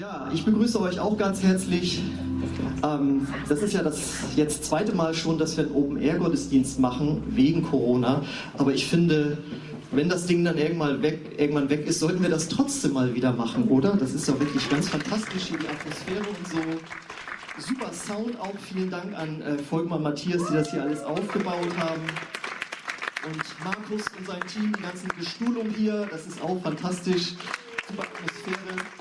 Ja, ich begrüße euch auch ganz herzlich. Ähm, das ist ja das jetzt zweite Mal schon, dass wir einen Open-Air-Gottesdienst machen, wegen Corona. Aber ich finde, wenn das Ding dann irgendwann weg, irgendwann weg ist, sollten wir das trotzdem mal wieder machen, oder? Das ist doch wirklich ganz fantastisch hier, die Atmosphäre und so. Super Sound auch. Vielen Dank an äh, Volkmar Matthias, die das hier alles aufgebaut haben. Und Markus und sein Team, die ganzen Bestuhlung hier, das ist auch fantastisch. Super Atmosphäre.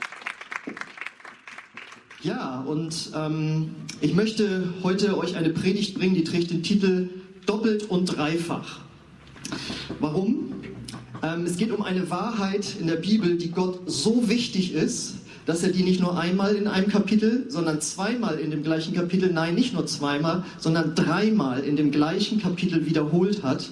Ja, und ähm, ich möchte heute euch eine Predigt bringen, die trägt den Titel Doppelt und Dreifach. Warum? Ähm, es geht um eine Wahrheit in der Bibel, die Gott so wichtig ist, dass er die nicht nur einmal in einem Kapitel, sondern zweimal in dem gleichen Kapitel, nein, nicht nur zweimal, sondern dreimal in dem gleichen Kapitel wiederholt hat.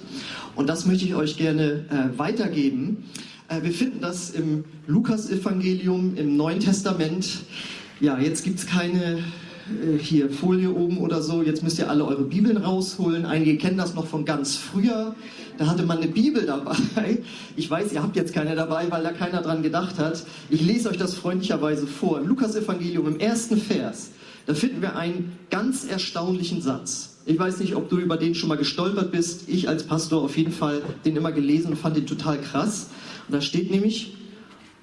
Und das möchte ich euch gerne äh, weitergeben. Äh, wir finden das im Lukas-Evangelium, im Neuen Testament. Ja, jetzt gibt es keine äh, hier Folie oben oder so. Jetzt müsst ihr alle eure Bibeln rausholen. Einige kennen das noch von ganz früher. Da hatte man eine Bibel dabei. Ich weiß, ihr habt jetzt keine dabei, weil da keiner dran gedacht hat. Ich lese euch das freundlicherweise vor. Im Lukas-Evangelium, im ersten Vers, da finden wir einen ganz erstaunlichen Satz. Ich weiß nicht, ob du über den schon mal gestolpert bist. Ich als Pastor auf jeden Fall den immer gelesen und fand den total krass. Und da steht nämlich,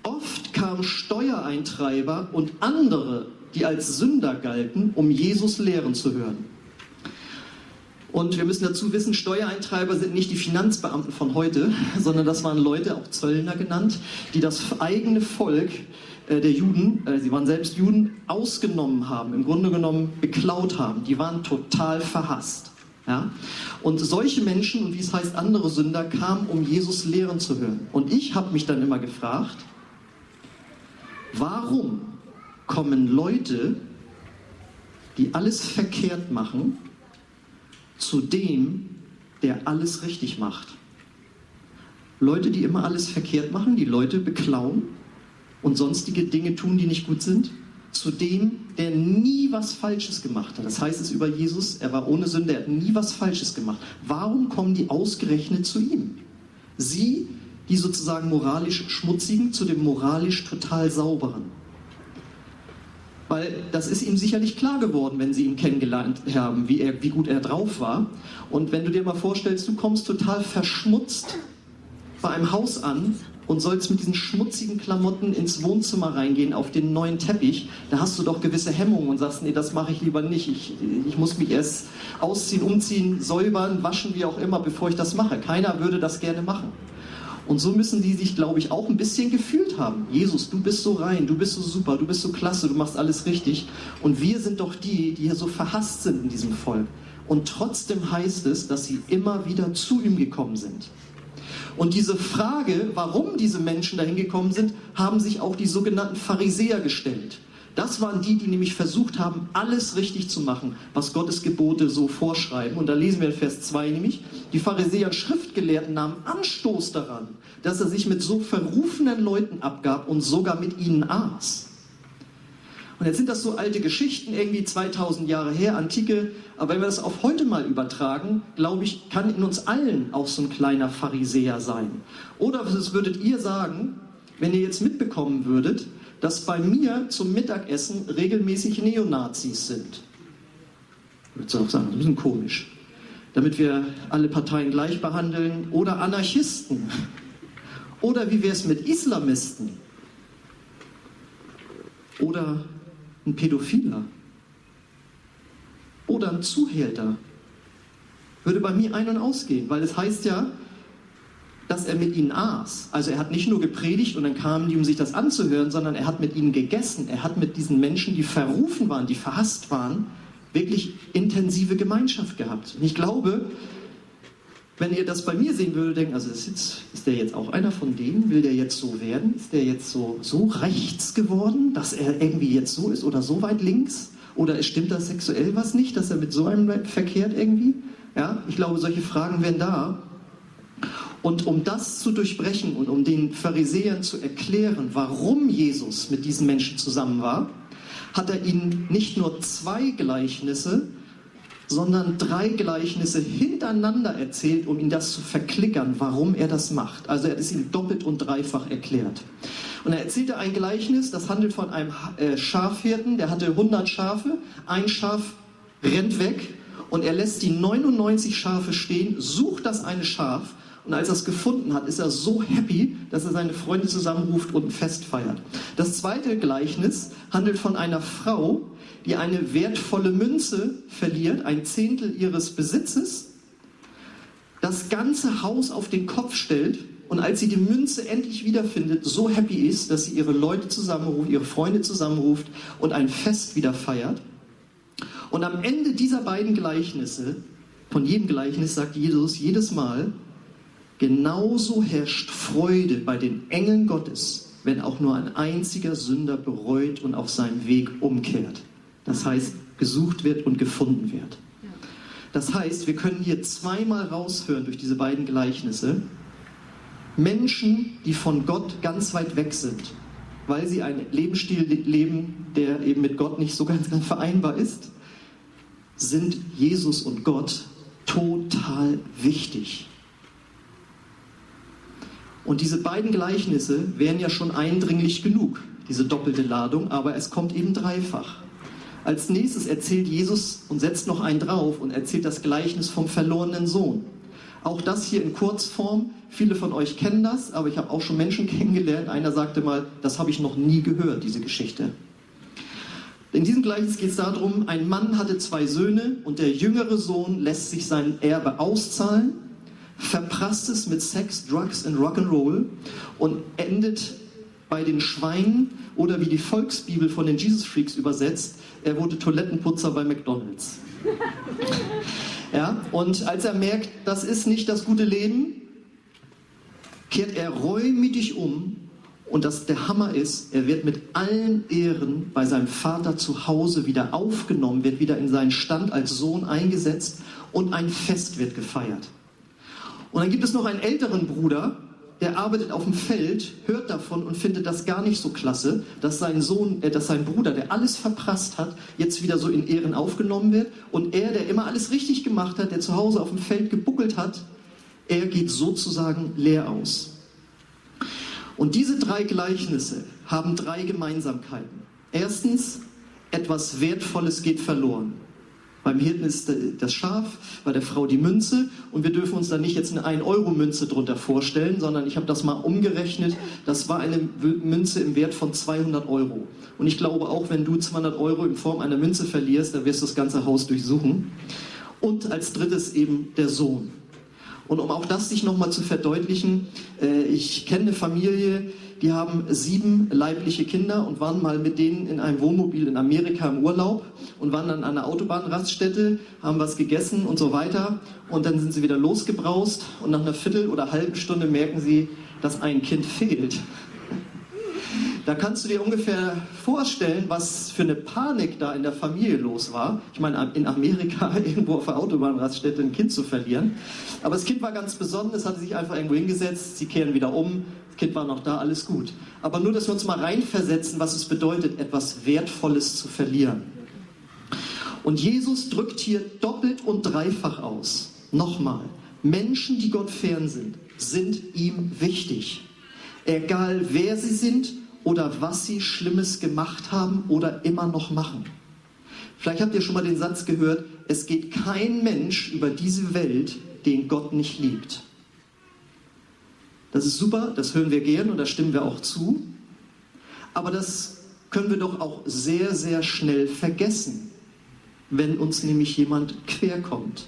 Oft kamen Steuereintreiber und andere, die als Sünder galten, um Jesus lehren zu hören. Und wir müssen dazu wissen, Steuereintreiber sind nicht die Finanzbeamten von heute, sondern das waren Leute, auch Zöllner genannt, die das eigene Volk äh, der Juden, äh, sie waren selbst Juden, ausgenommen haben, im Grunde genommen beklaut haben. Die waren total verhasst. Ja? Und solche Menschen, und wie es heißt, andere Sünder, kamen, um Jesus lehren zu hören. Und ich habe mich dann immer gefragt, Warum kommen Leute, die alles verkehrt machen, zu dem, der alles richtig macht? Leute, die immer alles verkehrt machen, die Leute beklauen und sonstige Dinge tun, die nicht gut sind, zu dem, der nie was Falsches gemacht hat. Das heißt es über Jesus, er war ohne Sünde, er hat nie was Falsches gemacht. Warum kommen die ausgerechnet zu ihm? Sie, die sozusagen moralisch schmutzigen zu dem moralisch total sauberen. Weil das ist ihm sicherlich klar geworden, wenn sie ihn kennengelernt haben, wie, er, wie gut er drauf war. Und wenn du dir mal vorstellst, du kommst total verschmutzt bei einem Haus an und sollst mit diesen schmutzigen Klamotten ins Wohnzimmer reingehen auf den neuen Teppich, da hast du doch gewisse Hemmungen und sagst, nee, das mache ich lieber nicht. Ich, ich muss mich erst ausziehen, umziehen, säubern, waschen, wie auch immer, bevor ich das mache. Keiner würde das gerne machen. Und so müssen die sich, glaube ich, auch ein bisschen gefühlt haben. Jesus, du bist so rein, du bist so super, du bist so klasse, du machst alles richtig. Und wir sind doch die, die hier so verhasst sind in diesem Volk. Und trotzdem heißt es, dass sie immer wieder zu ihm gekommen sind. Und diese Frage, warum diese Menschen dahin gekommen sind, haben sich auch die sogenannten Pharisäer gestellt. Das waren die, die nämlich versucht haben, alles richtig zu machen, was Gottes Gebote so vorschreiben. Und da lesen wir in Vers 2 nämlich, die Pharisäer und Schriftgelehrten nahmen Anstoß daran, dass er sich mit so verrufenen Leuten abgab und sogar mit ihnen aß. Und jetzt sind das so alte Geschichten, irgendwie 2000 Jahre her, antike. Aber wenn wir das auf heute mal übertragen, glaube ich, kann in uns allen auch so ein kleiner Pharisäer sein. Oder was würdet ihr sagen, wenn ihr jetzt mitbekommen würdet, dass bei mir zum Mittagessen regelmäßig Neonazis sind. Ich würde auch sagen, ein bisschen komisch. Damit wir alle Parteien gleich behandeln. Oder Anarchisten. Oder wie wäre es mit Islamisten? Oder ein Pädophiler? Oder ein Zuhälter? Würde bei mir ein- und ausgehen, weil es heißt ja, dass er mit ihnen aß. Also er hat nicht nur gepredigt und dann kamen die, um sich das anzuhören, sondern er hat mit ihnen gegessen. Er hat mit diesen Menschen, die verrufen waren, die verhasst waren, wirklich intensive Gemeinschaft gehabt. Und ich glaube, wenn ihr das bei mir sehen würdet, denken, also ist, jetzt, ist der jetzt auch einer von denen? Will der jetzt so werden? Ist der jetzt so, so rechts geworden, dass er irgendwie jetzt so ist oder so weit links? Oder stimmt da sexuell was nicht, dass er mit so einem verkehrt irgendwie? Ja, ich glaube, solche Fragen wären da. Und um das zu durchbrechen und um den Pharisäern zu erklären, warum Jesus mit diesen Menschen zusammen war, hat er ihnen nicht nur zwei Gleichnisse, sondern drei Gleichnisse hintereinander erzählt, um ihnen das zu verklickern, warum er das macht. Also er hat es ihnen doppelt und dreifach erklärt. Und er erzählte ein Gleichnis, das handelt von einem äh, Schafhirten, der hatte 100 Schafe, ein Schaf rennt weg und er lässt die 99 Schafe stehen, sucht das eine Schaf und als er es gefunden hat, ist er so happy, dass er seine Freunde zusammenruft und ein Fest feiert. Das zweite Gleichnis handelt von einer Frau, die eine wertvolle Münze verliert, ein Zehntel ihres Besitzes, das ganze Haus auf den Kopf stellt und als sie die Münze endlich wiederfindet, so happy ist, dass sie ihre Leute zusammenruft, ihre Freunde zusammenruft und ein Fest wieder feiert. Und am Ende dieser beiden Gleichnisse, von jedem Gleichnis sagt Jesus jedes Mal, genauso herrscht Freude bei den Engeln Gottes, wenn auch nur ein einziger Sünder bereut und auf seinem Weg umkehrt. Das heißt, gesucht wird und gefunden wird. Das heißt, wir können hier zweimal raushören durch diese beiden Gleichnisse. Menschen, die von Gott ganz weit weg sind, weil sie einen Lebensstil leben, der eben mit Gott nicht so ganz, ganz vereinbar ist, sind Jesus und Gott total wichtig. Und diese beiden Gleichnisse wären ja schon eindringlich genug, diese doppelte Ladung, aber es kommt eben dreifach. Als nächstes erzählt Jesus und setzt noch einen drauf und erzählt das Gleichnis vom verlorenen Sohn. Auch das hier in Kurzform. Viele von euch kennen das, aber ich habe auch schon Menschen kennengelernt. Einer sagte mal, das habe ich noch nie gehört, diese Geschichte. In diesem Gleichnis geht es darum, ein Mann hatte zwei Söhne und der jüngere Sohn lässt sich sein Erbe auszahlen, verprasst es mit Sex, Drugs und Rock'n'Roll und endet bei den Schweinen oder wie die Volksbibel von den Jesus Freaks übersetzt, er wurde Toilettenputzer bei McDonald's. ja, und als er merkt, das ist nicht das gute Leben, kehrt er reumütig um und dass der Hammer ist, er wird mit allen Ehren bei seinem Vater zu Hause wieder aufgenommen, wird wieder in seinen Stand als Sohn eingesetzt und ein Fest wird gefeiert. Und dann gibt es noch einen älteren Bruder, der arbeitet auf dem Feld, hört davon und findet das gar nicht so klasse, dass sein Sohn, äh, dass sein Bruder, der alles verprasst hat, jetzt wieder so in Ehren aufgenommen wird. Und er, der immer alles richtig gemacht hat, der zu Hause auf dem Feld gebuckelt hat, er geht sozusagen leer aus. Und diese drei Gleichnisse haben drei Gemeinsamkeiten. Erstens, etwas Wertvolles geht verloren. Beim Hirten ist das Schaf, bei der Frau die Münze und wir dürfen uns da nicht jetzt eine 1-Euro-Münze drunter vorstellen, sondern ich habe das mal umgerechnet. Das war eine Münze im Wert von 200 Euro. Und ich glaube auch, wenn du 200 Euro in Form einer Münze verlierst, dann wirst du das ganze Haus durchsuchen. Und als drittes eben der Sohn. Und um auch das sich nochmal zu verdeutlichen, äh, ich kenne eine Familie, die haben sieben leibliche Kinder und waren mal mit denen in einem Wohnmobil in Amerika im Urlaub und waren dann an einer Autobahnraststätte, haben was gegessen und so weiter. Und dann sind sie wieder losgebraust und nach einer Viertel oder halben Stunde merken sie, dass ein Kind fehlt. Da kannst du dir ungefähr vorstellen, was für eine Panik da in der Familie los war. Ich meine, in Amerika irgendwo auf der Autobahnraststätte ein Kind zu verlieren. Aber das Kind war ganz besonders, hatte sich einfach irgendwo hingesetzt, sie kehren wieder um, Kind war noch da, alles gut. Aber nur, dass wir uns mal reinversetzen, was es bedeutet, etwas Wertvolles zu verlieren. Und Jesus drückt hier doppelt und dreifach aus. Nochmal, Menschen, die Gott fern sind, sind ihm wichtig. Egal wer sie sind oder was sie Schlimmes gemacht haben oder immer noch machen. Vielleicht habt ihr schon mal den Satz gehört, es geht kein Mensch über diese Welt, den Gott nicht liebt. Das ist super, das hören wir gern und da stimmen wir auch zu. Aber das können wir doch auch sehr, sehr schnell vergessen, wenn uns nämlich jemand querkommt.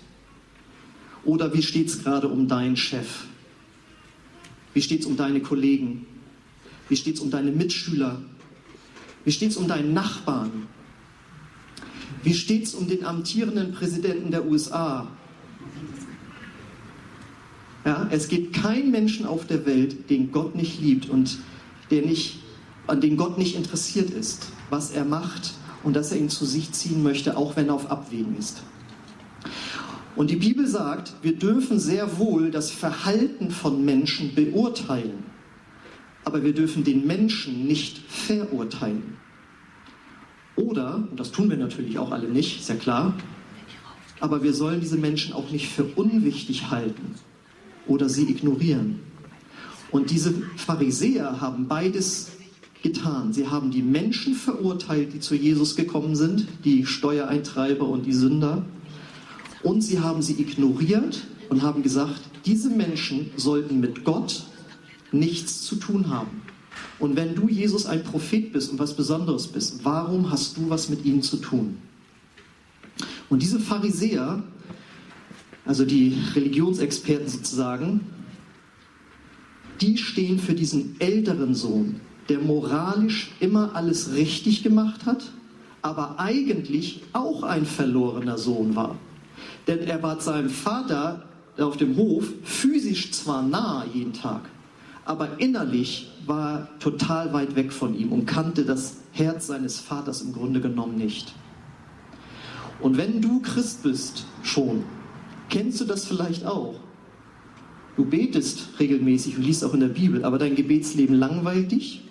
Oder wie steht es gerade um deinen Chef? Wie steht es um deine Kollegen? Wie steht es um deine Mitschüler? Wie steht es um deinen Nachbarn? Wie steht es um den amtierenden Präsidenten der USA? Ja, es gibt keinen Menschen auf der Welt, den Gott nicht liebt und der nicht, an den Gott nicht interessiert ist, was er macht und dass er ihn zu sich ziehen möchte, auch wenn er auf Abwägen ist. Und die Bibel sagt, wir dürfen sehr wohl das Verhalten von Menschen beurteilen aber wir dürfen den Menschen nicht verurteilen. Oder, und das tun wir natürlich auch alle nicht, ist ja klar, aber wir sollen diese Menschen auch nicht für unwichtig halten oder sie ignorieren. Und diese Pharisäer haben beides getan. Sie haben die Menschen verurteilt, die zu Jesus gekommen sind, die Steuereintreiber und die Sünder. Und sie haben sie ignoriert und haben gesagt, diese Menschen sollten mit Gott nichts zu tun haben. Und wenn du, Jesus, ein Prophet bist und was Besonderes bist, warum hast du was mit ihnen zu tun? Und diese Pharisäer, also die Religionsexperten sozusagen, die stehen für diesen älteren Sohn, der moralisch immer alles richtig gemacht hat, aber eigentlich auch ein verlorener Sohn war. Denn er war seinem Vater auf dem Hof physisch zwar nah jeden Tag, aber innerlich war er total weit weg von ihm und kannte das Herz seines Vaters im Grunde genommen nicht. Und wenn du Christ bist schon, kennst du das vielleicht auch. Du betest regelmäßig und liest auch in der Bibel, aber dein Gebetsleben langweilt dich.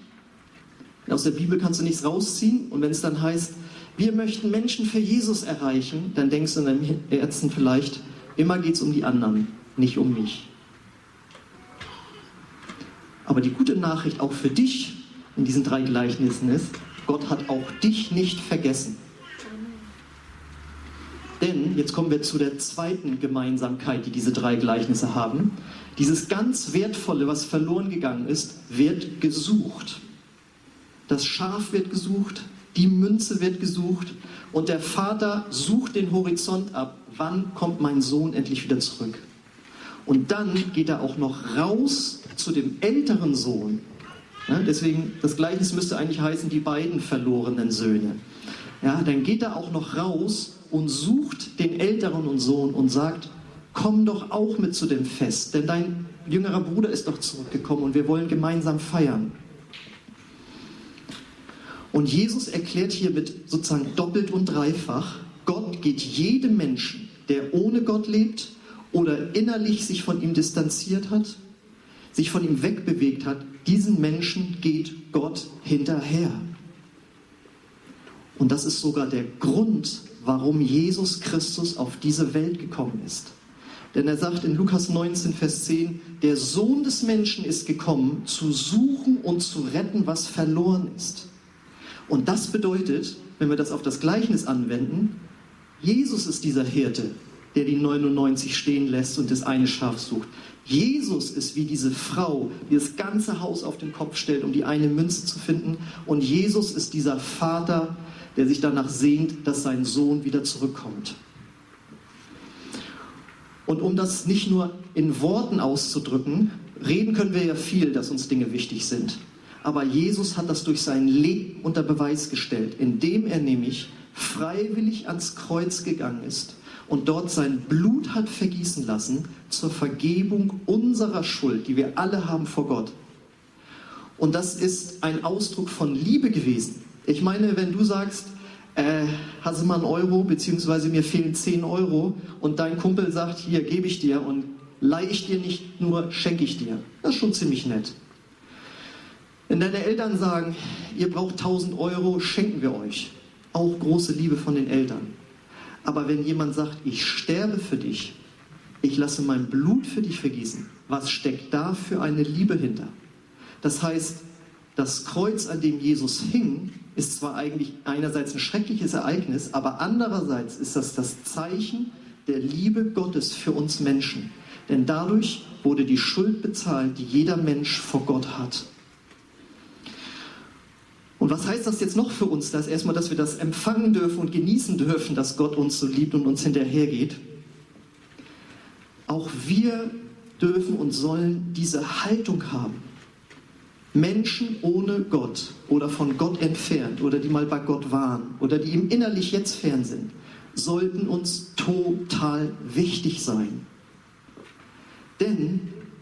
Aus der Bibel kannst du nichts rausziehen. Und wenn es dann heißt, wir möchten Menschen für Jesus erreichen, dann denkst du in deinem Herzen vielleicht, immer geht es um die anderen, nicht um mich. Aber die gute Nachricht auch für dich in diesen drei Gleichnissen ist, Gott hat auch dich nicht vergessen. Denn, jetzt kommen wir zu der zweiten Gemeinsamkeit, die diese drei Gleichnisse haben. Dieses ganz Wertvolle, was verloren gegangen ist, wird gesucht. Das Schaf wird gesucht, die Münze wird gesucht und der Vater sucht den Horizont ab. Wann kommt mein Sohn endlich wieder zurück? Und dann geht er auch noch raus zu dem älteren Sohn. Ja, deswegen, das Gleichnis müsste eigentlich heißen, die beiden verlorenen Söhne. Ja, dann geht er auch noch raus und sucht den älteren Sohn und sagt, komm doch auch mit zu dem Fest, denn dein jüngerer Bruder ist doch zurückgekommen und wir wollen gemeinsam feiern. Und Jesus erklärt hiermit sozusagen doppelt und dreifach, Gott geht jedem Menschen, der ohne Gott lebt oder innerlich sich von ihm distanziert hat, sich von ihm wegbewegt hat, diesen Menschen geht Gott hinterher. Und das ist sogar der Grund, warum Jesus Christus auf diese Welt gekommen ist. Denn er sagt in Lukas 19, Vers 10, der Sohn des Menschen ist gekommen, zu suchen und zu retten, was verloren ist. Und das bedeutet, wenn wir das auf das Gleichnis anwenden, Jesus ist dieser Hirte, der die 99 stehen lässt und das eine Schaf sucht. Jesus ist wie diese Frau, die das ganze Haus auf den Kopf stellt, um die eine Münze zu finden. Und Jesus ist dieser Vater, der sich danach sehnt, dass sein Sohn wieder zurückkommt. Und um das nicht nur in Worten auszudrücken, reden können wir ja viel, dass uns Dinge wichtig sind. Aber Jesus hat das durch sein Leben unter Beweis gestellt, indem er nämlich freiwillig ans Kreuz gegangen ist und dort sein Blut hat vergießen lassen zur Vergebung unserer Schuld, die wir alle haben vor Gott. Und das ist ein Ausdruck von Liebe gewesen. Ich meine, wenn du sagst, äh, hast du mal einen Euro, beziehungsweise mir fehlen 10 Euro und dein Kumpel sagt, hier gebe ich dir und leihe ich dir nicht nur, schenke ich dir. Das ist schon ziemlich nett. Wenn deine Eltern sagen, ihr braucht 1000 Euro, schenken wir euch. Auch große Liebe von den Eltern. Aber wenn jemand sagt, ich sterbe für dich, ich lasse mein Blut für dich vergießen, was steckt da für eine Liebe hinter? Das heißt, das Kreuz, an dem Jesus hing, ist zwar eigentlich einerseits ein schreckliches Ereignis, aber andererseits ist das das Zeichen der Liebe Gottes für uns Menschen. Denn dadurch wurde die Schuld bezahlt, die jeder Mensch vor Gott hat. Und was heißt das jetzt noch für uns? Das erstmal, dass wir das empfangen dürfen und genießen dürfen, dass Gott uns so liebt und uns hinterhergeht. Auch wir dürfen und sollen diese Haltung haben. Menschen ohne Gott oder von Gott entfernt oder die mal bei Gott waren oder die ihm innerlich jetzt fern sind, sollten uns total wichtig sein. Denn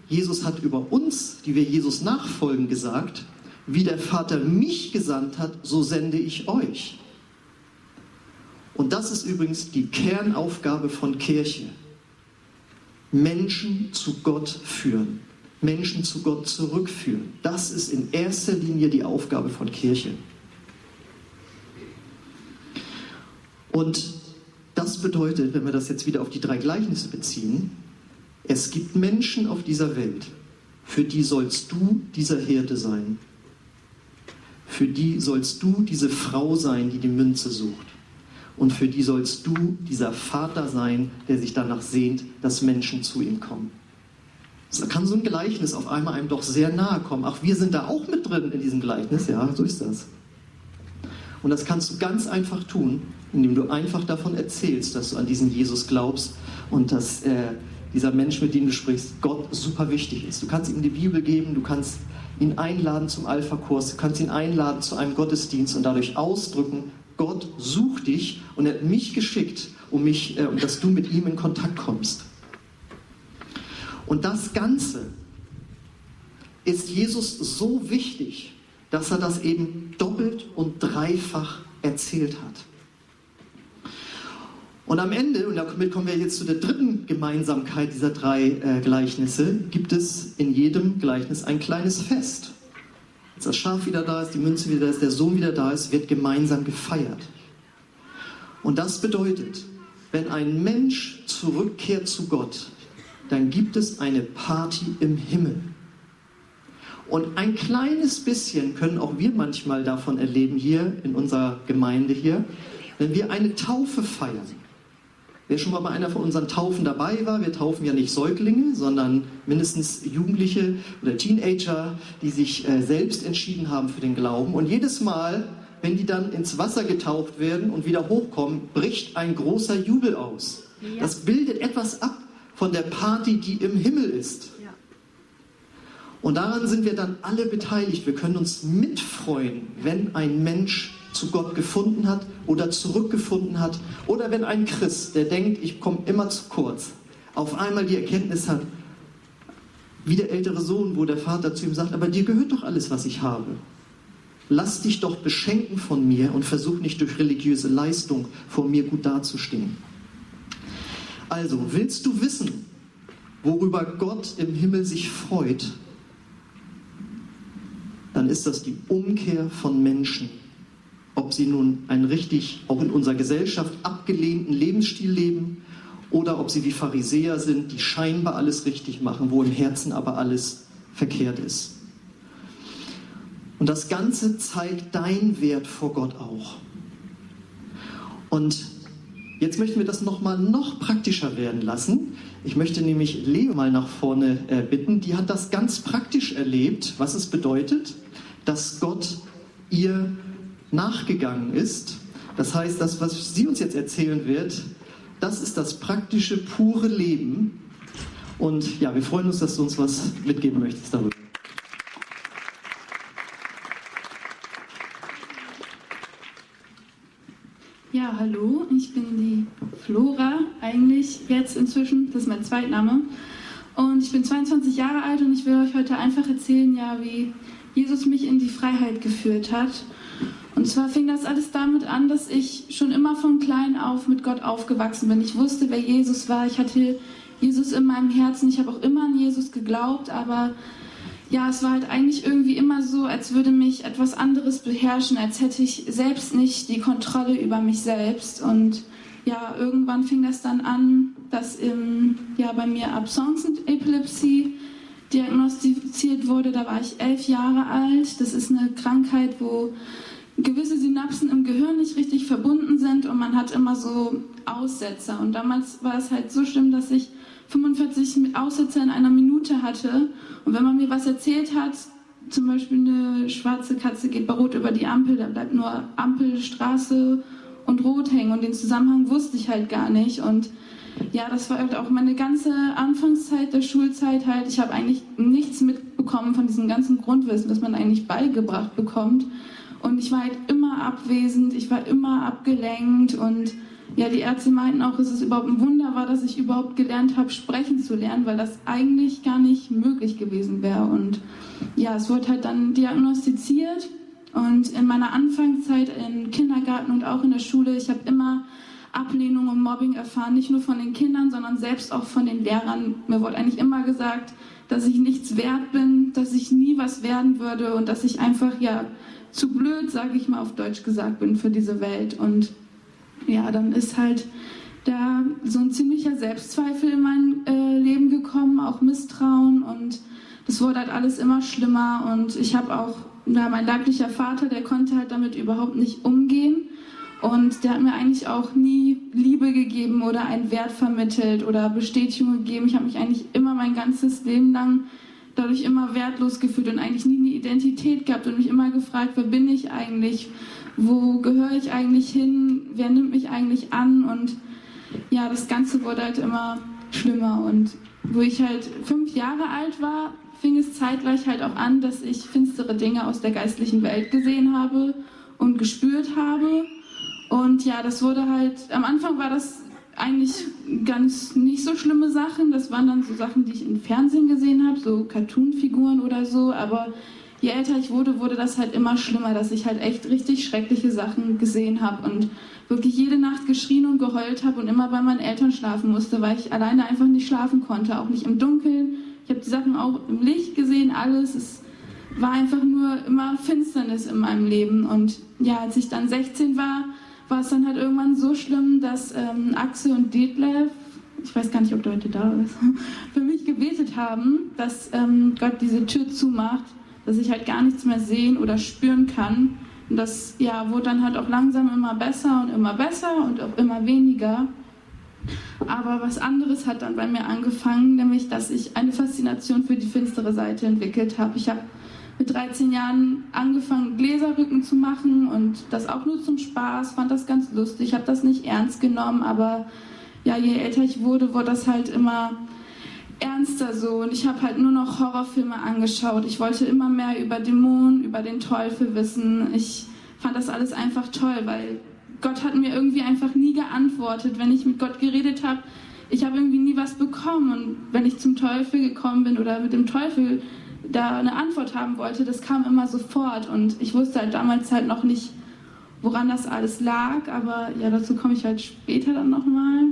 Jesus hat über uns, die wir Jesus nachfolgen, gesagt, wie der Vater mich gesandt hat, so sende ich euch. Und das ist übrigens die Kernaufgabe von Kirche. Menschen zu Gott führen. Menschen zu Gott zurückführen. Das ist in erster Linie die Aufgabe von Kirche. Und das bedeutet, wenn wir das jetzt wieder auf die drei Gleichnisse beziehen, es gibt Menschen auf dieser Welt, für die sollst du dieser Hirte sein. für die sollst du diese Frau sein, die die Münze sucht. Und für die sollst du dieser Vater sein, der sich danach sehnt, dass Menschen zu ihm kommen. Kann so ein Gleichnis auf einmal einem doch sehr nahe kommen. Ach, wir sind da auch mit drin in diesem Gleichnis. Ja, so ist das. Und das kannst du ganz einfach tun, indem du einfach davon erzählst, dass du an diesen Jesus glaubst und dass äh, dieser Mensch, mit dem du sprichst, Gott super wichtig ist. Du kannst ihm die Bibel geben, du kannst ihn einladen zum Alpha-Kurs, du kannst ihn einladen zu einem Gottesdienst und dadurch ausdrücken, Gott sucht dich und er hat mich geschickt, um mich, äh, dass du mit ihm in Kontakt kommst. Und das Ganze ist Jesus so wichtig, dass er das eben doppelt und dreifach erzählt hat. Und am Ende, und damit kommen wir jetzt zu der dritten Gemeinsamkeit dieser drei äh, Gleichnisse, gibt es in jedem Gleichnis ein kleines Fest. Als das Schaf wieder da ist, die Münze wieder da ist, der Sohn wieder da ist, wird gemeinsam gefeiert. Und das bedeutet, wenn ein Mensch zurückkehrt zu Gott, dann gibt es eine Party im Himmel. Und ein kleines bisschen können auch wir manchmal davon erleben hier in unserer Gemeinde hier, wenn wir eine Taufe feiern. Wer schon mal bei einer von unseren Taufen dabei war, wir taufen ja nicht Säuglinge, sondern mindestens Jugendliche oder Teenager, die sich äh, selbst entschieden haben für den Glauben. Und jedes Mal, wenn die dann ins Wasser getaucht werden und wieder hochkommen, bricht ein großer Jubel aus. Ja. Das bildet etwas ab von der Party, die im Himmel ist. Ja. Und daran sind wir dann alle beteiligt. Wir können uns mitfreuen, wenn ein Mensch zu Gott gefunden hat oder zurückgefunden hat. Oder wenn ein Christ, der denkt, ich komme immer zu kurz, auf einmal die Erkenntnis hat, wie der ältere Sohn, wo der Vater zu ihm sagt, aber dir gehört doch alles, was ich habe. Lass dich doch beschenken von mir und versuch nicht durch religiöse Leistung vor mir gut dazustehen. Also, willst du wissen, worüber Gott im Himmel sich freut, dann ist das die Umkehr von Menschen ob sie nun einen richtig, auch in unserer Gesellschaft abgelehnten Lebensstil leben oder ob sie wie Pharisäer sind, die scheinbar alles richtig machen, wo im Herzen aber alles verkehrt ist. Und das Ganze zeigt dein Wert vor Gott auch. Und jetzt möchten wir das nochmal noch praktischer werden lassen. Ich möchte nämlich Leo mal nach vorne äh, bitten. Die hat das ganz praktisch erlebt, was es bedeutet, dass Gott ihr nachgegangen ist. Das heißt, das, was sie uns jetzt erzählen wird, das ist das praktische, pure Leben. Und ja, wir freuen uns, dass du uns was mitgeben möchtest darüber. Ja, hallo, ich bin die Flora, eigentlich jetzt inzwischen, das ist mein Zweitname. Und ich bin 22 Jahre alt und ich will euch heute einfach erzählen, ja, wie Jesus mich in die Freiheit geführt hat und zwar fing das alles damit an, dass ich schon immer von klein auf mit Gott aufgewachsen bin. Ich wusste, wer Jesus war. Ich hatte Jesus in meinem Herzen. Ich habe auch immer an Jesus geglaubt, aber ja, es war halt eigentlich irgendwie immer so, als würde mich etwas anderes beherrschen, als hätte ich selbst nicht die Kontrolle über mich selbst. Und ja, irgendwann fing das dann an, dass im, ja, bei mir Absenzen-Epilepsie diagnostiziert wurde. Da war ich elf Jahre alt. Das ist eine Krankheit, wo gewisse Synapsen im Gehirn nicht richtig verbunden sind und man hat immer so Aussetzer. Und damals war es halt so schlimm, dass ich 45 Aussetzer in einer Minute hatte. Und wenn man mir was erzählt hat, zum Beispiel eine schwarze Katze geht bei Rot über die Ampel, da bleibt nur Ampel, Straße und Rot hängen. Und den Zusammenhang wusste ich halt gar nicht. Und ja, das war halt auch meine ganze Anfangszeit der Schulzeit halt. Ich habe eigentlich nichts mitbekommen von diesem ganzen Grundwissen, das man eigentlich beigebracht bekommt. Und ich war halt immer abwesend, ich war immer abgelenkt und ja, die Ärzte meinten auch, dass es überhaupt ein Wunder war, dass ich überhaupt gelernt habe, sprechen zu lernen, weil das eigentlich gar nicht möglich gewesen wäre. Und ja, es wurde halt dann diagnostiziert und in meiner Anfangszeit im Kindergarten und auch in der Schule, ich habe immer Ablehnung und Mobbing erfahren, nicht nur von den Kindern, sondern selbst auch von den Lehrern. Mir wurde eigentlich immer gesagt, dass ich nichts wert bin, dass ich nie was werden würde und dass ich einfach ja zu blöd, sage ich mal auf Deutsch gesagt, bin für diese Welt. Und ja, dann ist halt da so ein ziemlicher Selbstzweifel in mein äh, Leben gekommen, auch Misstrauen und das wurde halt alles immer schlimmer und ich habe auch ja, mein leiblicher Vater, der konnte halt damit überhaupt nicht umgehen. Und der hat mir eigentlich auch nie Liebe gegeben oder einen Wert vermittelt oder Bestätigung gegeben. Ich habe mich eigentlich immer mein ganzes Leben lang dadurch immer wertlos gefühlt und eigentlich nie eine Identität gehabt und mich immer gefragt, wer bin ich eigentlich? Wo gehöre ich eigentlich hin? Wer nimmt mich eigentlich an? Und ja, das Ganze wurde halt immer schlimmer. Und wo ich halt fünf Jahre alt war, fing es zeitgleich halt auch an, dass ich finstere Dinge aus der geistlichen Welt gesehen habe und gespürt habe. Und ja, das wurde halt, am Anfang war das eigentlich ganz nicht so schlimme Sachen. Das waren dann so Sachen, die ich im Fernsehen gesehen habe, so Cartoon-Figuren oder so. Aber je älter ich wurde, wurde das halt immer schlimmer, dass ich halt echt richtig schreckliche Sachen gesehen habe und wirklich jede Nacht geschrien und geheult habe und immer bei meinen Eltern schlafen musste, weil ich alleine einfach nicht schlafen konnte, auch nicht im Dunkeln. Ich habe die Sachen auch im Licht gesehen, alles. Es war einfach nur immer Finsternis in meinem Leben. Und ja, als ich dann 16 war, war es dann halt irgendwann so schlimm, dass ähm, Axel und Detlef, ich weiß gar nicht, ob du heute da bist, für mich gebetet haben, dass ähm, Gott diese Tür zumacht, dass ich halt gar nichts mehr sehen oder spüren kann. Und das ja, wurde dann halt auch langsam immer besser und immer besser und auch immer weniger. Aber was anderes hat dann bei mir angefangen, nämlich dass ich eine Faszination für die finstere Seite entwickelt habe. Ich habe mit 13 Jahren angefangen, Gläserrücken zu machen und das auch nur zum Spaß, fand das ganz lustig, habe das nicht ernst genommen, aber ja, je älter ich wurde, wurde das halt immer ernster so und ich habe halt nur noch Horrorfilme angeschaut. Ich wollte immer mehr über Dämonen, über den Teufel wissen. Ich fand das alles einfach toll, weil Gott hat mir irgendwie einfach nie geantwortet, wenn ich mit Gott geredet habe. Ich habe irgendwie nie was bekommen und wenn ich zum Teufel gekommen bin oder mit dem Teufel da eine Antwort haben wollte, das kam immer sofort und ich wusste halt damals halt noch nicht, woran das alles lag, aber ja, dazu komme ich halt später dann nochmal.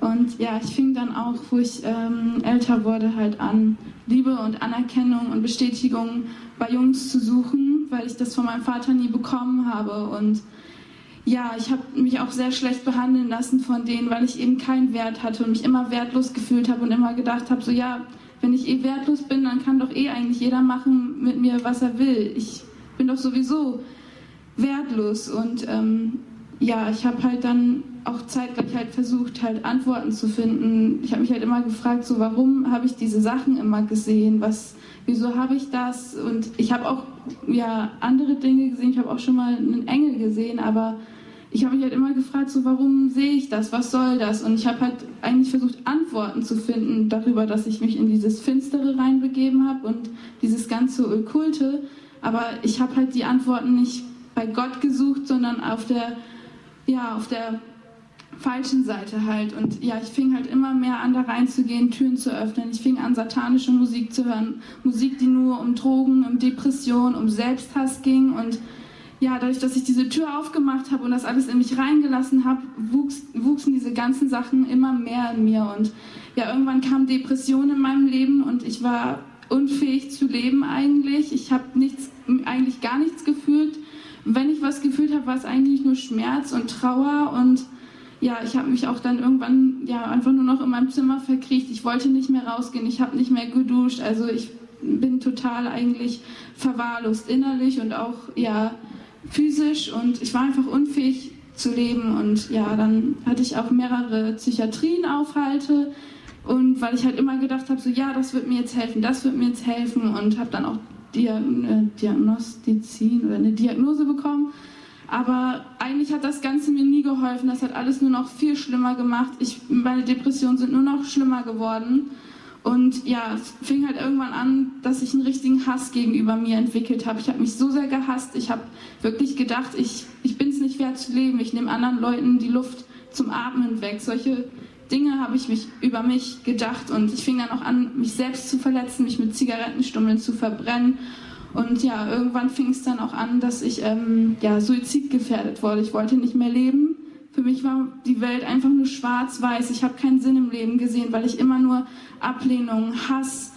Und ja, ich fing dann auch, wo ich ähm, älter wurde, halt an, Liebe und Anerkennung und Bestätigung bei Jungs zu suchen, weil ich das von meinem Vater nie bekommen habe. Und ja, ich habe mich auch sehr schlecht behandeln lassen von denen, weil ich eben keinen Wert hatte und mich immer wertlos gefühlt habe und immer gedacht habe, so ja, wenn ich eh wertlos bin, dann kann doch eh eigentlich jeder machen mit mir, was er will. Ich bin doch sowieso wertlos und ähm, ja, ich habe halt dann auch zeitgleich halt versucht, halt Antworten zu finden. Ich habe mich halt immer gefragt, so warum habe ich diese Sachen immer gesehen? Was, wieso habe ich das? Und ich habe auch ja andere Dinge gesehen. Ich habe auch schon mal einen Engel gesehen, aber ich habe mich halt immer gefragt, so warum sehe ich das? Was soll das? Und ich habe halt eigentlich versucht, Antworten zu finden darüber, dass ich mich in dieses Finstere reinbegeben habe und dieses ganze Okkulte. Aber ich habe halt die Antworten nicht bei Gott gesucht, sondern auf der, ja, auf der falschen Seite halt. Und ja, ich fing halt immer mehr an, da reinzugehen, Türen zu öffnen. Ich fing an, satanische Musik zu hören. Musik, die nur um Drogen, um Depression, um Selbsthass ging. Und ja, dadurch, dass ich diese Tür aufgemacht habe und das alles in mich reingelassen habe, wuchs, wuchsen diese ganzen Sachen immer mehr in mir. Und ja, irgendwann kam Depression in meinem Leben und ich war unfähig zu leben eigentlich. Ich habe nichts, eigentlich gar nichts gefühlt. Wenn ich was gefühlt habe, war es eigentlich nur Schmerz und Trauer und ja, ich habe mich auch dann irgendwann ja einfach nur noch in meinem Zimmer verkriecht. Ich wollte nicht mehr rausgehen, ich habe nicht mehr geduscht. Also ich bin total eigentlich verwahrlost innerlich und auch ja physisch und ich war einfach unfähig zu leben und ja, dann hatte ich auch mehrere Psychiatrienaufhalte und weil ich halt immer gedacht habe, so ja, das wird mir jetzt helfen, das wird mir jetzt helfen und habe dann auch Diagn Diagnostizin oder eine Diagnose bekommen. Aber eigentlich hat das Ganze mir nie geholfen. Das hat alles nur noch viel schlimmer gemacht. Ich, meine Depressionen sind nur noch schlimmer geworden. Und ja, es fing halt irgendwann an, dass ich einen richtigen Hass gegenüber mir entwickelt habe. Ich habe mich so sehr gehasst. Ich habe wirklich gedacht, ich, ich bin es nicht wert zu leben. Ich nehme anderen Leuten die Luft zum Atmen weg. Solche Dinge habe ich mich über mich gedacht. Und ich fing dann auch an, mich selbst zu verletzen, mich mit Zigarettenstummeln zu verbrennen. Und ja, irgendwann fing es dann auch an, dass ich ähm, ja, suizidgefährdet wurde. Ich wollte nicht mehr leben für mich war die Welt einfach nur schwarz-weiß. Ich habe keinen Sinn im Leben gesehen, weil ich immer nur Ablehnung, Hass,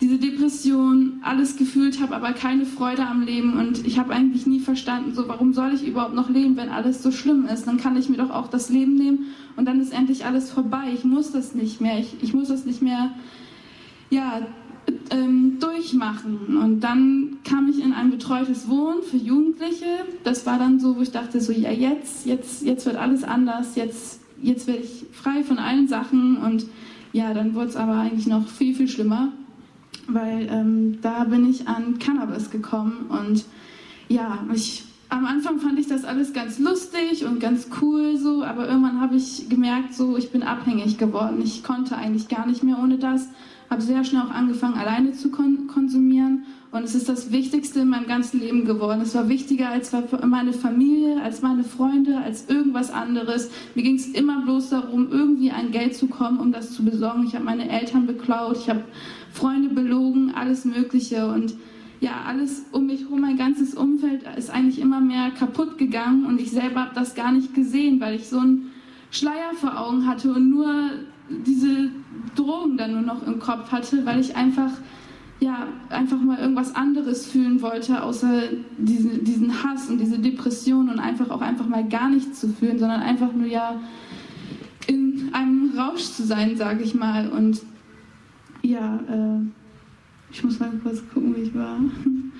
diese Depression, alles gefühlt habe, aber keine Freude am Leben. Und ich habe eigentlich nie verstanden, so warum soll ich überhaupt noch leben, wenn alles so schlimm ist? Dann kann ich mir doch auch das Leben nehmen und dann ist endlich alles vorbei. Ich muss das nicht mehr. Ich, ich muss das nicht mehr, ja, ähm, durchmachen. Und dann kam ich in ein betreutes Wohnen für Jugendliche. Das war dann so, wo ich dachte, so ja jetzt, jetzt, jetzt wird alles anders, jetzt, jetzt werde ich frei von allen Sachen. Und ja, dann wurde es aber eigentlich noch viel, viel schlimmer, weil ähm, da bin ich an Cannabis gekommen und ja, ich am Anfang fand ich das alles ganz lustig und ganz cool so, aber irgendwann habe ich gemerkt, so ich bin abhängig geworden. Ich konnte eigentlich gar nicht mehr ohne das. Habe sehr schnell auch angefangen, alleine zu kon konsumieren und es ist das Wichtigste in meinem ganzen Leben geworden. Es war wichtiger als meine Familie, als meine Freunde, als irgendwas anderes. Mir ging es immer bloß darum, irgendwie an Geld zu kommen, um das zu besorgen. Ich habe meine Eltern beklaut, ich habe Freunde belogen, alles Mögliche und ja, alles um mich herum, mein ganzes Umfeld ist eigentlich immer mehr kaputt gegangen und ich selber habe das gar nicht gesehen, weil ich so einen Schleier vor Augen hatte und nur diese Drogen dann nur noch im Kopf hatte, weil ich einfach ja, einfach mal irgendwas anderes fühlen wollte, außer diesen, diesen Hass und diese Depression und einfach auch einfach mal gar nichts zu fühlen, sondern einfach nur ja in einem Rausch zu sein, sage ich mal. Und ja, äh, ich muss mal kurz gucken, wie ich war.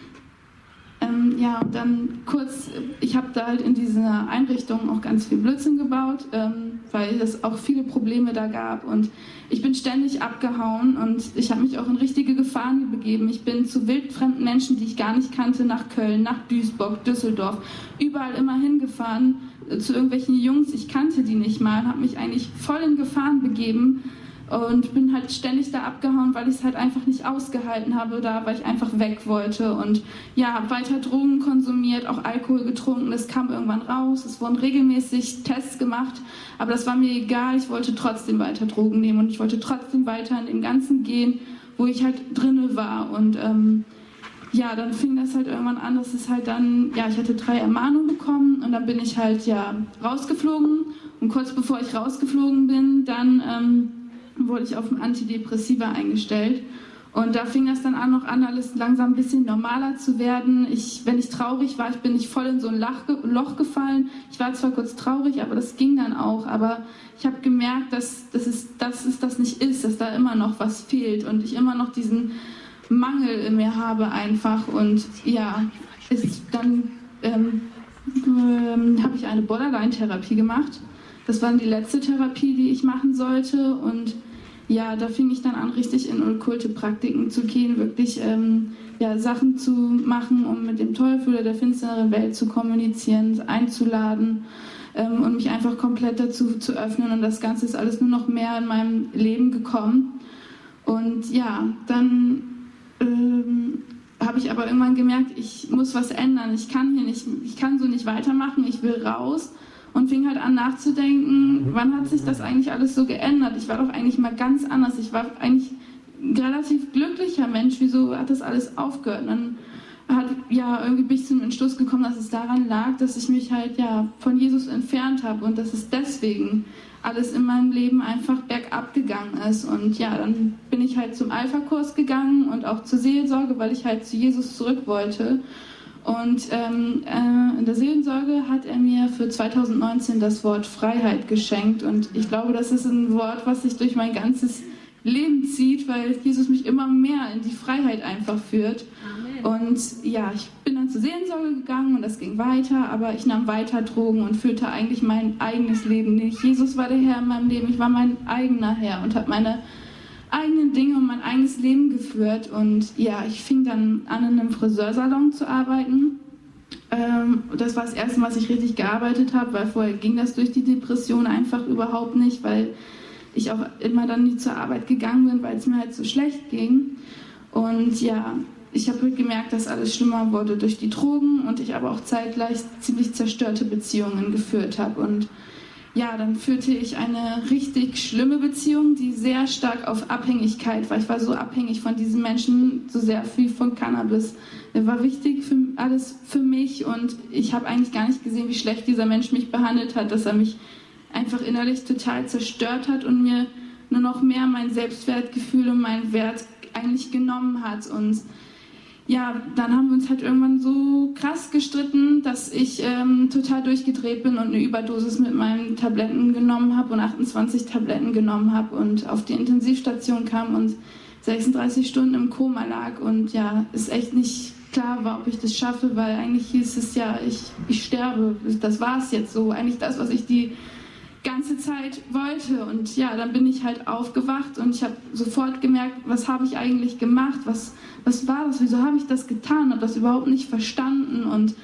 ähm, ja, und dann kurz, ich habe da halt in dieser Einrichtung auch ganz viel Blödsinn gebaut, ähm, weil es auch viele Probleme da gab. Und ich bin ständig abgehauen und ich habe mich auch in richtige Gefahren begeben. Ich bin zu wildfremden Menschen, die ich gar nicht kannte, nach Köln, nach Duisburg, Düsseldorf, überall immer hingefahren, äh, zu irgendwelchen Jungs, ich kannte die nicht mal, habe mich eigentlich voll in Gefahren begeben und bin halt ständig da abgehauen, weil ich es halt einfach nicht ausgehalten habe da, weil ich einfach weg wollte. Und ja, habe weiter Drogen konsumiert, auch Alkohol getrunken, das kam irgendwann raus, es wurden regelmäßig Tests gemacht, aber das war mir egal, ich wollte trotzdem weiter Drogen nehmen. Und ich wollte trotzdem weiter in dem Ganzen gehen, wo ich halt drinne war. Und ähm, ja, dann fing das halt irgendwann an, dass es halt dann, ja, ich hatte drei Ermahnungen bekommen. Und dann bin ich halt ja rausgeflogen. Und kurz bevor ich rausgeflogen bin, dann ähm, wurde ich auf ein Antidepressiva eingestellt. Und da fing das dann an, noch an, alles langsam ein bisschen normaler zu werden. Ich, wenn ich traurig war, ich bin nicht voll in so ein Loch gefallen. Ich war zwar kurz traurig, aber das ging dann auch. Aber ich habe gemerkt, dass, dass, es, dass es das nicht ist, dass da immer noch was fehlt und ich immer noch diesen Mangel in mir habe einfach. Und ja, ist dann ähm, ähm, habe ich eine Borderline-Therapie gemacht. Das war die letzte Therapie, die ich machen sollte. Und ja, da fing ich dann an, richtig in okkulte Praktiken zu gehen, wirklich ähm, ja, Sachen zu machen, um mit dem Teufel oder der finsteren Welt zu kommunizieren, einzuladen ähm, und mich einfach komplett dazu zu öffnen. Und das Ganze ist alles nur noch mehr in meinem Leben gekommen. Und ja, dann ähm, habe ich aber irgendwann gemerkt, ich muss was ändern. Ich kann hier nicht, ich kann so nicht weitermachen. Ich will raus und fing halt an nachzudenken, wann hat sich das eigentlich alles so geändert? Ich war doch eigentlich mal ganz anders. Ich war eigentlich ein relativ glücklicher Mensch. Wieso hat das alles aufgehört? Und dann hat ja irgendwie bin ich zum Entschluss gekommen, dass es daran lag, dass ich mich halt ja von Jesus entfernt habe und dass es deswegen alles in meinem Leben einfach bergab gegangen ist. Und ja, dann bin ich halt zum Alpha-Kurs gegangen und auch zur Seelsorge, weil ich halt zu Jesus zurück wollte. Und ähm, äh, in der Seelensorge hat er mir für 2019 das Wort Freiheit geschenkt. Und ich glaube, das ist ein Wort, was sich durch mein ganzes Leben zieht, weil Jesus mich immer mehr in die Freiheit einfach führt. Amen. Und ja, ich bin dann zur Seelensorge gegangen und das ging weiter, aber ich nahm weiter Drogen und führte eigentlich mein eigenes Leben nicht. Jesus war der Herr in meinem Leben, ich war mein eigener Herr und habe meine eigenen Dinge und mein eigenes Leben geführt. Und ja, ich fing dann an, in einem Friseursalon zu arbeiten. Ähm, das war das erste Mal, was ich richtig gearbeitet habe, weil vorher ging das durch die Depression einfach überhaupt nicht, weil ich auch immer dann nie zur Arbeit gegangen bin, weil es mir halt so schlecht ging. Und ja, ich habe halt gemerkt, dass alles schlimmer wurde durch die Drogen und ich aber auch zeitgleich ziemlich zerstörte Beziehungen geführt habe. Und ja, dann führte ich eine richtig schlimme Beziehung, die sehr stark auf Abhängigkeit war. Ich war so abhängig von diesen Menschen, so sehr viel von Cannabis. Er war wichtig für alles für mich und ich habe eigentlich gar nicht gesehen, wie schlecht dieser Mensch mich behandelt hat, dass er mich einfach innerlich total zerstört hat und mir nur noch mehr mein Selbstwertgefühl und meinen Wert eigentlich genommen hat und ja, dann haben wir uns halt irgendwann so krass gestritten, dass ich ähm, total durchgedreht bin und eine Überdosis mit meinen Tabletten genommen habe und 28 Tabletten genommen habe und auf die Intensivstation kam und 36 Stunden im Koma lag und ja, es echt nicht klar war, ob ich das schaffe, weil eigentlich hieß es ja, ich, ich sterbe. Das war es jetzt so. Eigentlich das, was ich die ganze Zeit wollte. Und ja, dann bin ich halt aufgewacht und ich habe sofort gemerkt, was habe ich eigentlich gemacht? Was, was war das? Wieso habe ich das getan? Habe das überhaupt nicht verstanden. Und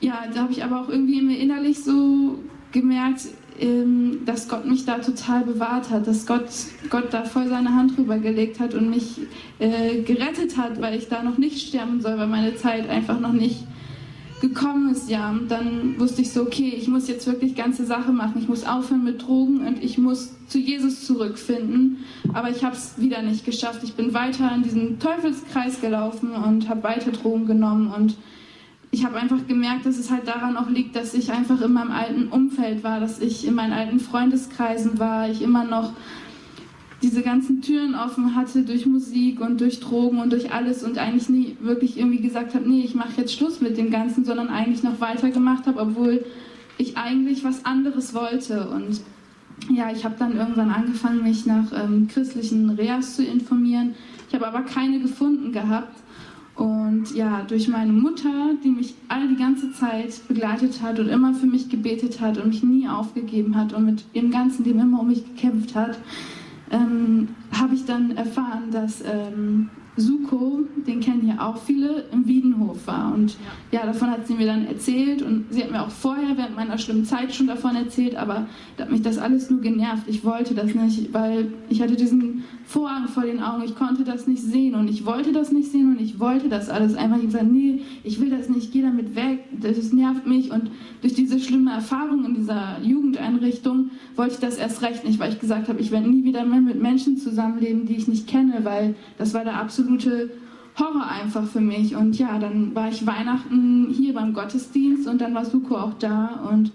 ja, da habe ich aber auch irgendwie mir innerlich so gemerkt, ähm, dass Gott mich da total bewahrt hat, dass Gott, Gott da voll seine Hand drüber gelegt hat und mich äh, gerettet hat, weil ich da noch nicht sterben soll, weil meine Zeit einfach noch nicht gekommen ist, ja. Und dann wusste ich so, okay, ich muss jetzt wirklich ganze Sache machen. Ich muss aufhören mit Drogen und ich muss zu Jesus zurückfinden. Aber ich habe es wieder nicht geschafft. Ich bin weiter in diesen Teufelskreis gelaufen und habe weiter Drogen genommen und ich habe einfach gemerkt, dass es halt daran auch liegt, dass ich einfach in meinem alten Umfeld war, dass ich in meinen alten Freundeskreisen war, ich immer noch diese ganzen Türen offen hatte durch Musik und durch Drogen und durch alles und eigentlich nie wirklich irgendwie gesagt habe, nee, ich mache jetzt Schluss mit dem Ganzen, sondern eigentlich noch weitergemacht habe, obwohl ich eigentlich was anderes wollte. Und ja, ich habe dann irgendwann angefangen, mich nach ähm, christlichen Reas zu informieren. Ich habe aber keine gefunden gehabt. Und ja, durch meine Mutter, die mich all die ganze Zeit begleitet hat und immer für mich gebetet hat und mich nie aufgegeben hat und mit ihrem ganzen Leben immer um mich gekämpft hat, ähm, habe ich dann erfahren, dass ähm, Suko, den kennen hier auch viele, im Wiedenhof war. Und ja. davon hat sie mir dann erzählt und sie hat mir auch vorher während meiner schlimmen Zeit schon davon erzählt, aber da hat mich das alles nur genervt. Ich wollte das nicht, weil ich hatte diesen Vorhang vor den Augen, ich konnte das nicht sehen und ich wollte das nicht sehen und ich wollte das alles einfach. Ich gesagt, nee, ich will das nicht, ich gehe damit weg, das nervt mich und durch diese schlimme Erfahrung in dieser Jugendeinrichtung wollte ich das erst recht nicht, weil ich gesagt habe, ich werde nie wieder mehr mit Menschen zusammenleben, die ich nicht kenne, weil das war der absolute Horror einfach für mich. Und ja, dann war ich Weihnachten hier beim Gottesdienst und dann war Suko auch da und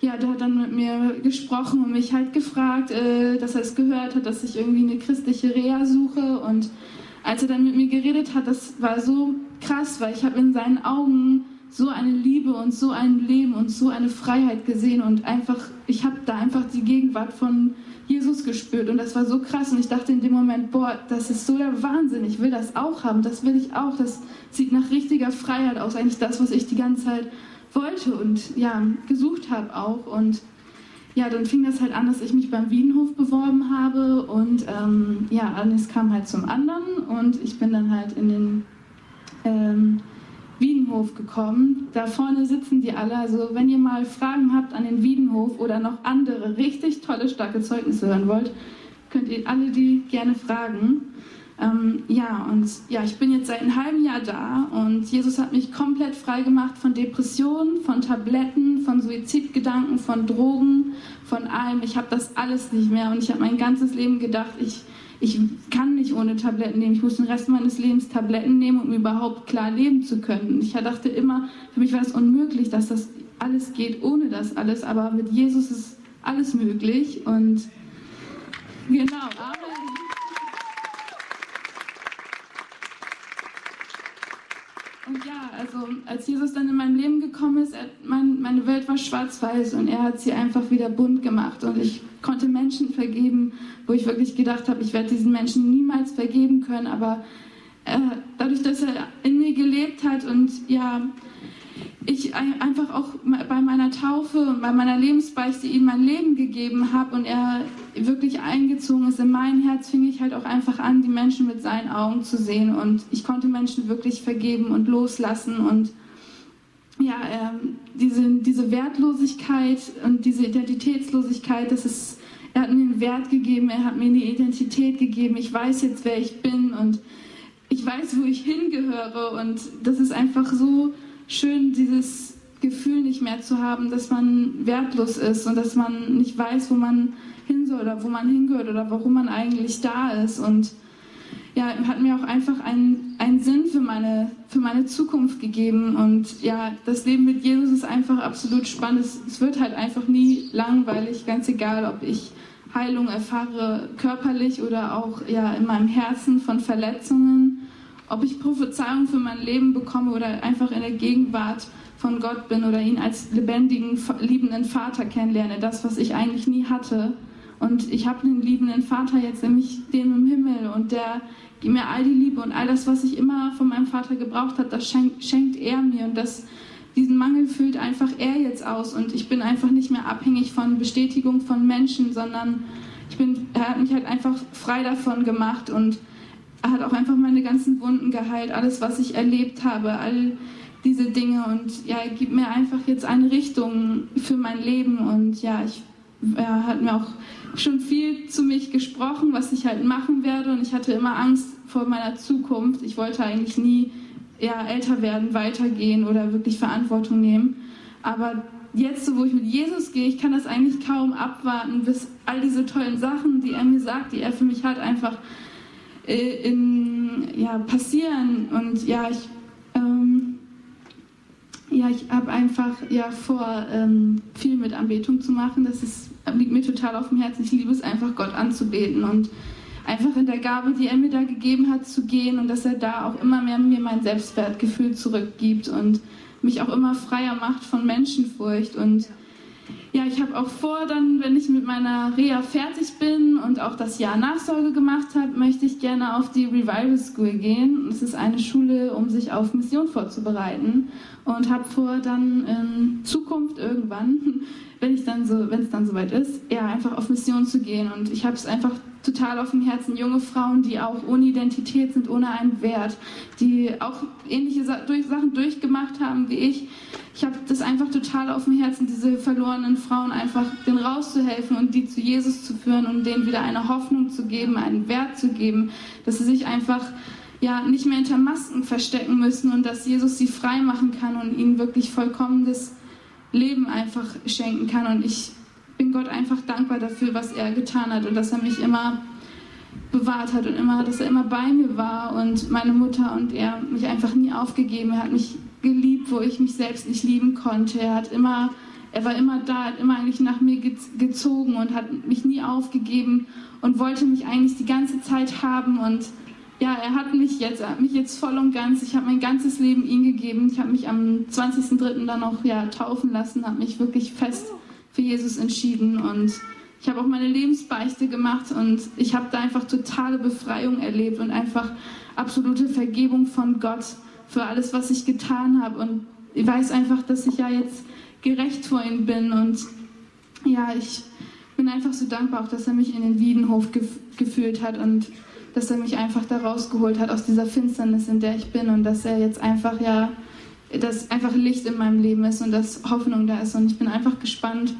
ja, der hat dann mit mir gesprochen und mich halt gefragt, äh, dass er es gehört hat, dass ich irgendwie eine christliche Reha suche. Und als er dann mit mir geredet hat, das war so krass, weil ich habe in seinen Augen so eine Liebe und so ein Leben und so eine Freiheit gesehen und einfach, ich habe da einfach die Gegenwart von Jesus gespürt und das war so krass und ich dachte in dem Moment, boah, das ist so der Wahnsinn, ich will das auch haben, das will ich auch, das sieht nach richtiger Freiheit aus, eigentlich das, was ich die ganze Zeit wollte und ja, gesucht habe auch. Und ja, dann fing das halt an, dass ich mich beim Wienhof beworben habe und ähm, ja, eines kam halt zum anderen und ich bin dann halt in den ähm, Wiedenhof gekommen. Da vorne sitzen die alle. Also wenn ihr mal Fragen habt an den Wiedenhof oder noch andere richtig tolle, starke Zeugnisse hören wollt, könnt ihr alle die gerne fragen. Ähm, ja, und ja, ich bin jetzt seit einem halben Jahr da und Jesus hat mich komplett frei gemacht von Depressionen, von Tabletten, von Suizidgedanken, von Drogen, von allem. Ich habe das alles nicht mehr und ich habe mein ganzes Leben gedacht, ich, ich kann nicht ohne Tabletten nehmen. Ich muss den Rest meines Lebens Tabletten nehmen, um überhaupt klar leben zu können. Ich dachte immer, für mich war es unmöglich, dass das alles geht ohne das alles, aber mit Jesus ist alles möglich und genau. Amen. Und ja, also als Jesus dann in mein Leben gekommen ist, er, mein, meine Welt war schwarz-weiß und er hat sie einfach wieder bunt gemacht. Und ich konnte Menschen vergeben, wo ich wirklich gedacht habe, ich werde diesen Menschen niemals vergeben können. Aber äh, dadurch, dass er in mir gelebt hat und ja, ich einfach auch bei meiner Taufe und bei meiner Lebensbeichte ihm mein Leben gegeben habe und er wirklich eingezogen ist in mein Herz, fing ich halt auch einfach an, die Menschen mit seinen Augen zu sehen und ich konnte Menschen wirklich vergeben und loslassen und ja, ähm, diese, diese Wertlosigkeit und diese Identitätslosigkeit, das ist, er hat mir einen Wert gegeben, er hat mir eine Identität gegeben, ich weiß jetzt, wer ich bin und ich weiß, wo ich hingehöre und das ist einfach so schön, dieses Gefühl nicht mehr zu haben, dass man wertlos ist und dass man nicht weiß, wo man hin soll oder wo man hingehört oder warum man eigentlich da ist. Und ja, hat mir auch einfach einen, einen Sinn für meine, für meine Zukunft gegeben. Und ja, das Leben mit Jesus ist einfach absolut spannend. Es, es wird halt einfach nie langweilig, ganz egal, ob ich Heilung erfahre, körperlich oder auch ja, in meinem Herzen von Verletzungen ob ich Prophezeiung für mein Leben bekomme oder einfach in der Gegenwart von Gott bin oder ihn als lebendigen, liebenden Vater kennenlerne, das, was ich eigentlich nie hatte. Und ich habe einen liebenden Vater jetzt, nämlich den im Himmel. Und der gibt mir all die Liebe und all das, was ich immer von meinem Vater gebraucht habe, das schenkt, schenkt er mir. Und das, diesen Mangel füllt einfach er jetzt aus. Und ich bin einfach nicht mehr abhängig von Bestätigung von Menschen, sondern ich bin, er hat mich halt einfach frei davon gemacht. Und er hat auch einfach meine ganzen Wunden geheilt, alles, was ich erlebt habe, all diese Dinge. Und ja, er gibt mir einfach jetzt eine Richtung für mein Leben. Und ja, ich, er hat mir auch schon viel zu mich gesprochen, was ich halt machen werde. Und ich hatte immer Angst vor meiner Zukunft. Ich wollte eigentlich nie ja, älter werden, weitergehen oder wirklich Verantwortung nehmen. Aber jetzt, so wo ich mit Jesus gehe, ich kann das eigentlich kaum abwarten, bis all diese tollen Sachen, die er mir sagt, die er für mich hat, einfach in, ja, passieren. Und ja, ich, ähm, ja, ich habe einfach ja, vor, ähm, viel mit Anbetung zu machen. Das ist liegt mir total auf dem Herzen. Ich liebe es einfach, Gott anzubeten und einfach in der Gabe, die er mir da gegeben hat, zu gehen und dass er da auch immer mehr mir mein Selbstwertgefühl zurückgibt und mich auch immer freier macht von Menschenfurcht und ja, ich habe auch vor, dann, wenn ich mit meiner Reha fertig bin und auch das Jahr Nachsorge gemacht habe, möchte ich gerne auf die Revival School gehen. Es ist eine Schule, um sich auf Mission vorzubereiten und habe vor, dann in Zukunft irgendwann, wenn ich dann so, wenn es dann soweit ist, ja, einfach auf Mission zu gehen. Und ich habe es einfach total auf dem Herzen, junge Frauen, die auch ohne Identität sind, ohne einen Wert, die auch ähnliche Sachen durchgemacht haben wie ich. Ich habe das einfach total auf dem Herzen, diese verlorenen Frauen einfach denen rauszuhelfen und die zu Jesus zu führen und denen wieder eine Hoffnung zu geben, einen Wert zu geben, dass sie sich einfach ja nicht mehr hinter Masken verstecken müssen und dass Jesus sie frei machen kann und ihnen wirklich vollkommenes Leben einfach schenken kann. Und ich bin Gott einfach dankbar dafür, was er getan hat und dass er mich immer bewahrt hat und immer, dass er immer bei mir war und meine Mutter und er mich einfach nie aufgegeben. Er hat mich geliebt, wo ich mich selbst nicht lieben konnte. Er hat immer, er war immer da, hat immer eigentlich nach mir gezogen und hat mich nie aufgegeben und wollte mich eigentlich die ganze Zeit haben und ja, er hat mich jetzt, er hat mich jetzt voll und ganz, ich habe mein ganzes Leben ihm gegeben. Ich habe mich am 20.03. dann auch ja, taufen lassen, habe mich wirklich fest für Jesus entschieden und ich habe auch meine Lebensbeichte gemacht und ich habe da einfach totale Befreiung erlebt und einfach absolute Vergebung von Gott für alles, was ich getan habe. Und ich weiß einfach, dass ich ja jetzt gerecht vor ihm bin und ja, ich bin einfach so dankbar auch, dass er mich in den Wiedenhof gef geführt hat und dass er mich einfach da rausgeholt hat aus dieser Finsternis, in der ich bin und dass er jetzt einfach ja, dass einfach Licht in meinem Leben ist und dass Hoffnung da ist und ich bin einfach gespannt,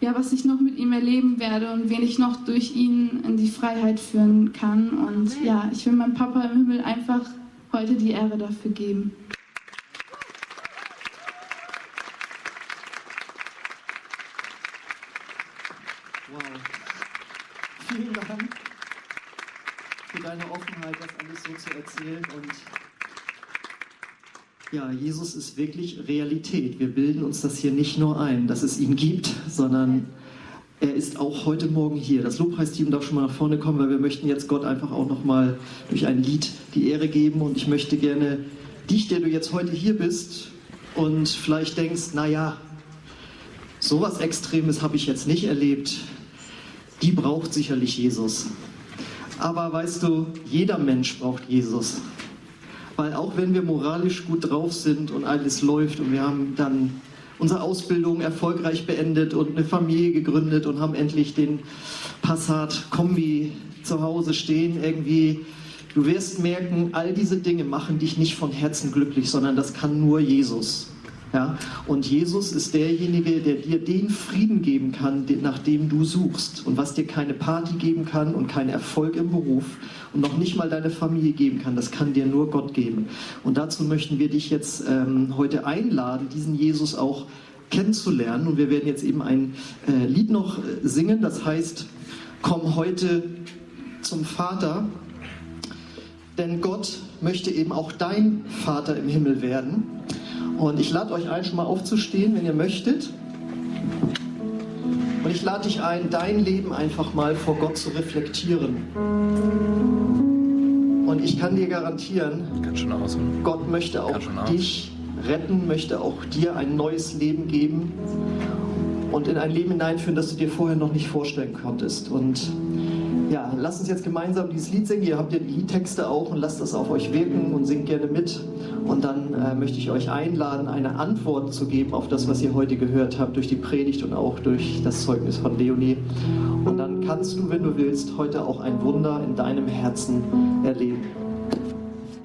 ja, was ich noch mit ihm erleben werde und wen ich noch durch ihn in die Freiheit führen kann und ja, ich will meinem Papa im Himmel einfach heute die Ehre dafür geben. Wow. Vielen Dank für deine Offenheit, das alles so zu erzählen. Und ja, Jesus ist wirklich Realität. Wir bilden uns das hier nicht nur ein, dass es ihn gibt, sondern er ist auch heute Morgen hier. Das Lobpreisteam darf schon mal nach vorne kommen, weil wir möchten jetzt Gott einfach auch nochmal durch ein Lied die Ehre geben. Und ich möchte gerne dich, der du jetzt heute hier bist und vielleicht denkst, naja, sowas Extremes habe ich jetzt nicht erlebt, die braucht sicherlich Jesus. Aber weißt du, jeder Mensch braucht Jesus. Weil auch wenn wir moralisch gut drauf sind und alles läuft und wir haben dann unsere Ausbildung erfolgreich beendet und eine Familie gegründet und haben endlich den Passat-Kombi zu Hause stehen, irgendwie, du wirst merken, all diese Dinge machen dich nicht von Herzen glücklich, sondern das kann nur Jesus. Ja? Und Jesus ist derjenige, der dir den Frieden geben kann, nach dem du suchst. Und was dir keine Party geben kann und keinen Erfolg im Beruf und noch nicht mal deine Familie geben kann, das kann dir nur Gott geben. Und dazu möchten wir dich jetzt ähm, heute einladen, diesen Jesus auch kennenzulernen. Und wir werden jetzt eben ein äh, Lied noch äh, singen, das heißt, komm heute zum Vater. Denn Gott möchte eben auch dein Vater im Himmel werden. Und ich lade euch ein, schon mal aufzustehen, wenn ihr möchtet. Und ich lade dich ein, dein Leben einfach mal vor Gott zu reflektieren. Und ich kann dir garantieren, Gott möchte auch dich retten, möchte auch dir ein neues Leben geben. und in ein Leben hineinführen, das du dir vorher noch nicht vorstellen konntest. Und ja, lasst uns jetzt gemeinsam dieses Lied singen. Ihr habt ja die Liedtexte auch und lasst das auf euch wirken und singt gerne mit. Und dann äh, möchte ich euch einladen, eine Antwort zu geben auf das, was ihr heute gehört habt, durch die Predigt und auch durch das Zeugnis von Leonie. Und dann kannst du, wenn du willst, heute auch ein Wunder in deinem Herzen erleben.